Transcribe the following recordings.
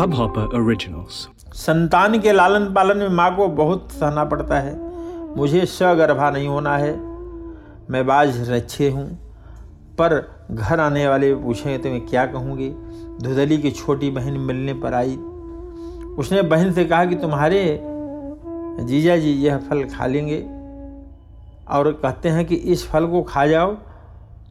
Hubhopper Originals. संतान के लालन पालन में माँ को बहुत सहना पड़ता है। मुझे सगर्भा नहीं होना है। मैं बाज रच्छे हूँ। पर घर आने वाले पूछेंगे तो मैं क्या कहूँगी? धुदली की छोटी बहन मिलने पर आई। उसने बहन से कहा कि, तुम्हारे जीजा जी यह फल खा लेंगे। और कहते हैं कि, इस फल को खा जाओ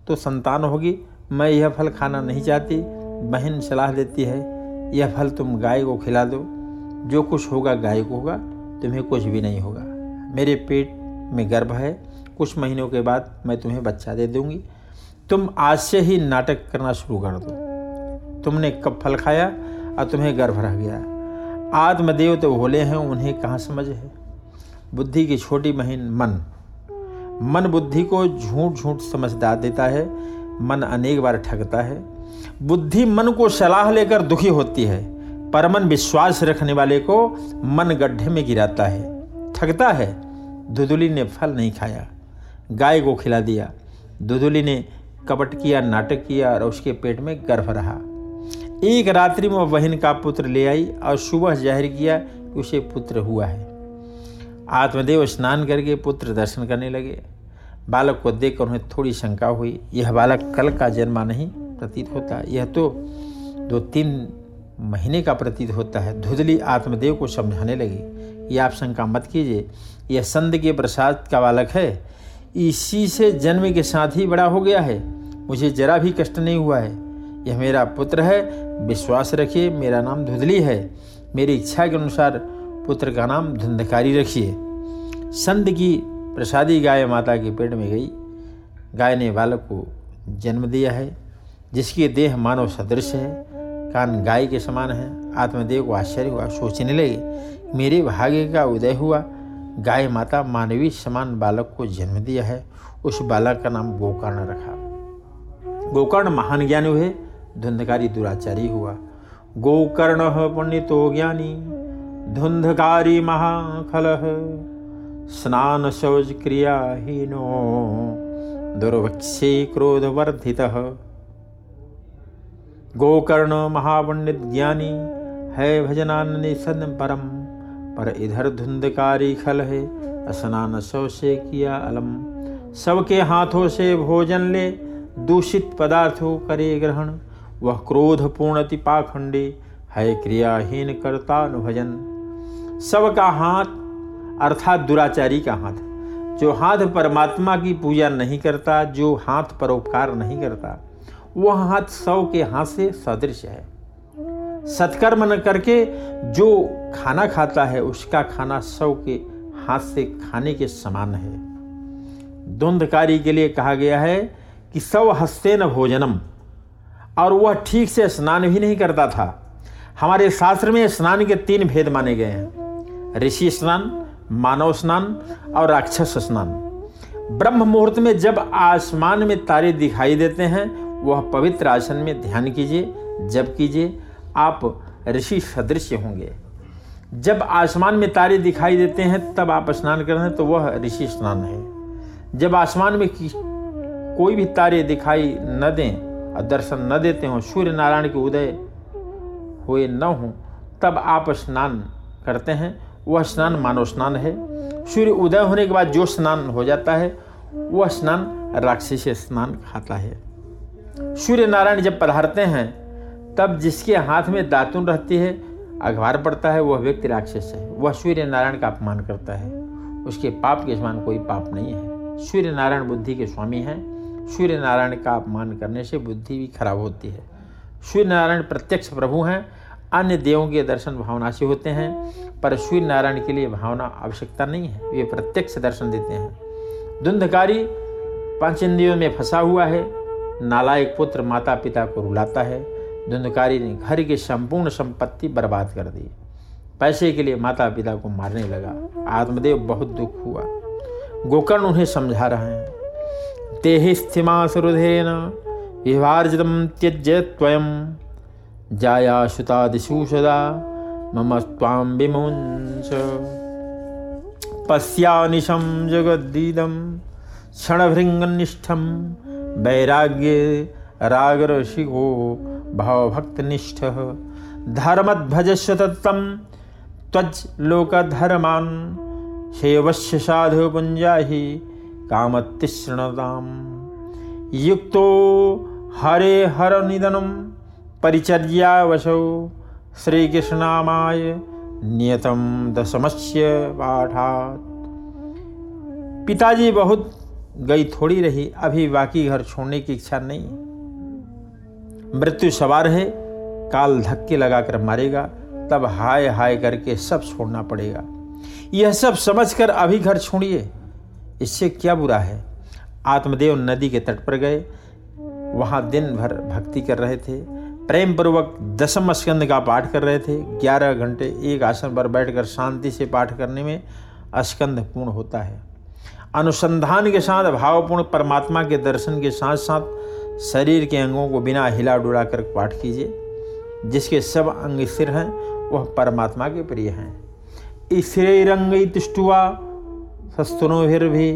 तो संतान होगी। मैं यह फल खाना नहीं चाहती। बहन सलाह देती है। यह फल तुम गाय को खिला दो। जो कुछ होगा गाय को होगा, तुम्हें कुछ भी नहीं होगा। मेरे पेट में गर्भ है, कुछ महीनों के बाद मैं तुम्हें बच्चा दे दूँगी। तुम आज से ही नाटक करना शुरू कर दो। तुमने कब फल खाया और तुम्हें गर्भ रह गया। आत्मदेव तो भोले हैं, उन्हें कहाँ समझ है? बुद्धि की छोटी बहन मन। मन बुद्धि को झूठ झूठ समझदार देता है, मन अनेक बार ठगता है। बुद्धि मन को सलाह लेकर दुखी होती है। परमन विश्वास रखने वाले को मन गड्ढे में गिराता है। थकता है। दुदुली ने फल नहीं खाया। गाय को खिला दिया। दुदुली ने कपट किया, नाटक किया और उसके पेट में गर्भ रहा। एक रात्रि में बहन का पुत्र ले आई और सुबह ज़ाहिर किया कि उसे पुत्र हुआ है। आत्मदेव स्नान करके पुत्र दर्शन करने लगे। बालक को देखकर उन्हें थोड़ी शंका हुई, यह बालक कल का जन्मा नहीं? प्रतीत होता है। यह तो दो तीन महीने का प्रतीत होता है। धुधली आत्मदेव को समझाने लगी, ये आप शंका मत कीजिए, यह संत के प्रसाद का बालक है। इसी से जन्म के साथ ही बड़ा हो गया है। मुझे जरा भी कष्ट नहीं हुआ है। यह मेरा पुत्र है, विश्वास रखिए, मेरा नाम धुधली है। मेरी इच्छा के अनुसार पुत्र का नाम धुंधकारी रखिए। संत की प्रसादी गाय माता के पेट में गई। गाय ने बालक को जन्म दिया है। जिसकी देह मानव सदृश है, कान गाय के समान है, आत्मदेव को आश्चर्य हुआ, सोचने लगे, मेरे भाग्य का उदय हुआ, गाय माता मानवीय समान बालक को जन्म दिया है, उस बालक का नाम गोकर्ण रखा। गोकर्ण महान ज्ञानी हुए, धुंधकारी दुराचारी हुआ। गोकर्ण पुण्यतो ज्ञानी, धुंधकारी महाखल स्नान शौच क्रियाहीनो, दुर्वक्षे क्रोधवर्धितः गोकर्ण महापंडित ज्ञानी है भजनान सन परम। पर इधर धुंधकारी खल है स्नान शव से किया अलम। सबके हाथों से भोजन ले, दूषित पदार्थों करे ग्रहण। वह क्रोध पूर्णति पाखंडे है क्रियाहीन करता भजन सबका हाथ, अर्थात दुराचारी का हाथ, जो हाथ परमात्मा की पूजा नहीं करता, जो हाथ परोपकार नहीं करता वह हाथ सौ के हाथ से सदृश है। सत्कर्म न करके जो खाना खाता है, उसका खाना सौ के हाथ से खाने के समान है। द्वंदकारी के लिए कहा गया है कि सौ हस्ते न भोजनम, और वह ठीक से स्नान भी नहीं करता था। हमारे शास्त्र में स्नान के तीन भेद माने गए हैं। ऋषि स्नान, मानव स्नान और राक्षस स्नान। ब्रह्म मुहूर्त में जब आसमान में तारे दिखाई देते हैं वह पवित्र आसन में ध्यान कीजिए जब कीजिए। आप ऋषि सदृश होंगे। जब आसमान में तारे दिखाई देते हैं, तब आप स्नान कर रहे हैं तो वह ऋषि स्नान है। जब आसमान में कोई भी तारे दिखाई न दें और दर्शन न देते हों, सूर्य नारायण के उदय हुए न हों, तब आप स्नान करते हैं। वह स्नान मानव स्नान है। सूर्य उदय होने के बाद जो स्नान हो जाता है, वह स्नान राक्षसी स्नान खाता है। सूर्य नारायण जब पधारते हैं, तब जिसके हाथ में दातुन रहती है अखबार पड़ता है, वह व्यक्ति राक्षस है। वह सूर्य नारायण का अपमान करता है। उसके पाप के समान कोई पाप नहीं है। सूर्य नारायण बुद्धि के स्वामी हैं। सूर्य नारायण का अपमान करने से बुद्धि भी खराब होती है। सूर्य नारायण प्रत्यक्ष प्रभु हैं। अन्य देवों के दर्शन भावना से होते हैं, पर सूर्य नारायण के लिए भावना आवश्यकता नहीं है। वे प्रत्यक्ष दर्शन देते हैं। धुंधकारी पाँच इंद्रियों में फंसा हुआ है। नालायक पुत्र माता पिता को रुलाता है। धुंधकारी ने घर की संपूर्ण संपत्ति बर्बाद कर दी। पैसे के लिए माता पिता को मारने लगा। आत्मदेव बहुत दुख हुआ। गोकर्ण उन्हें समझा रहे हैं। ते स्थिमा सुरुधेन विभार्जितम त्यज्य त्वयम। जाया सुतादिशु सदा मम त्वां विमुंस पश्यानिशं जगद्दीदं क्षणभृङ्गनिष्ठं वैराग्ये रागरसिको भावभक्तनिष्ठः। धर्मध्वजस्व तत्तम त्वज लोकधर्मान शेवश्य साधु पुंजा ही कामतिश्रणताम युक्तो हरे हर निधनम परिचर्यावशौ श्रीकृष्णामाय नियतम दशमस्य पाठात। पिताजी बहुत गई थोड़ी रही, अभी बाकी घर छोड़ने की इच्छा नहीं। मृत्यु सवार है, काल धक्के लगाकर मारेगा, तब हाय हाय करके सब छोड़ना पड़ेगा। यह सब समझकर अभी घर छोड़िए, इससे क्या बुरा है? आत्मदेव नदी के तट पर गए, वहाँ दिन भर भक्ति कर रहे थे प्रेम पूर्वक दसम स्कंद का पाठ कर रहे थे, ग्यारह घंटे एक आसन पर बैठकर शांति से पाठ करने में स्कंद पूर्ण होता है। अनुसंधान के साथ, भावपूर्ण परमात्मा के दर्शन के साथ साथ शरीर के अंगों को बिना हिला डुला कर पाठ कीजिए। जिसके सब अंग स्थिर हैं, वह परमात्मा के प्रिय हैं। स्थिरंग तुष्टुआ सस्तनोभिर भी।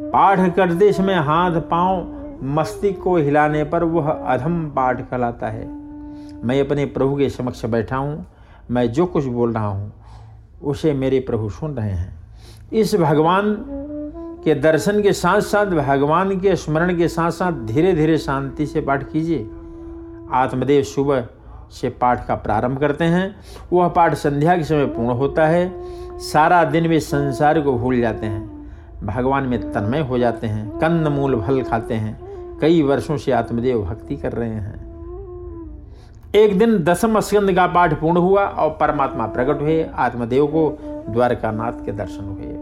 पाठ कर देश में हाथ पाँव, मस्तिष्क को हिलाने पर वह अधम पाठ कहलाता है। मैं अपने प्रभु के समक्ष बैठा हूँ, मैं जो कुछ बोल रहा हूँ, उसे मेरे प्रभु सुन रहे हैं। इस भगवान के दर्शन के साथ साथ भगवान के स्मरण के साथ साथ धीरे धीरे शांति से पाठ कीजिए। आत्मदेव सुबह से पाठ का प्रारंभ करते हैं। वह पाठ संध्या के समय पूर्ण होता है। सारा दिन वे संसार को भूल जाते हैं। भगवान में तन्मय हो जाते हैं। कंद मूल फल खाते हैं। कई वर्षों से आत्मदेव भक्ति कर रहे हैं। एक दिन दसम स्कंद का पाठ पूर्ण हुआ और परमात्मा प्रकट हुए। आत्मदेव को द्वारकानाथ के दर्शन हुए।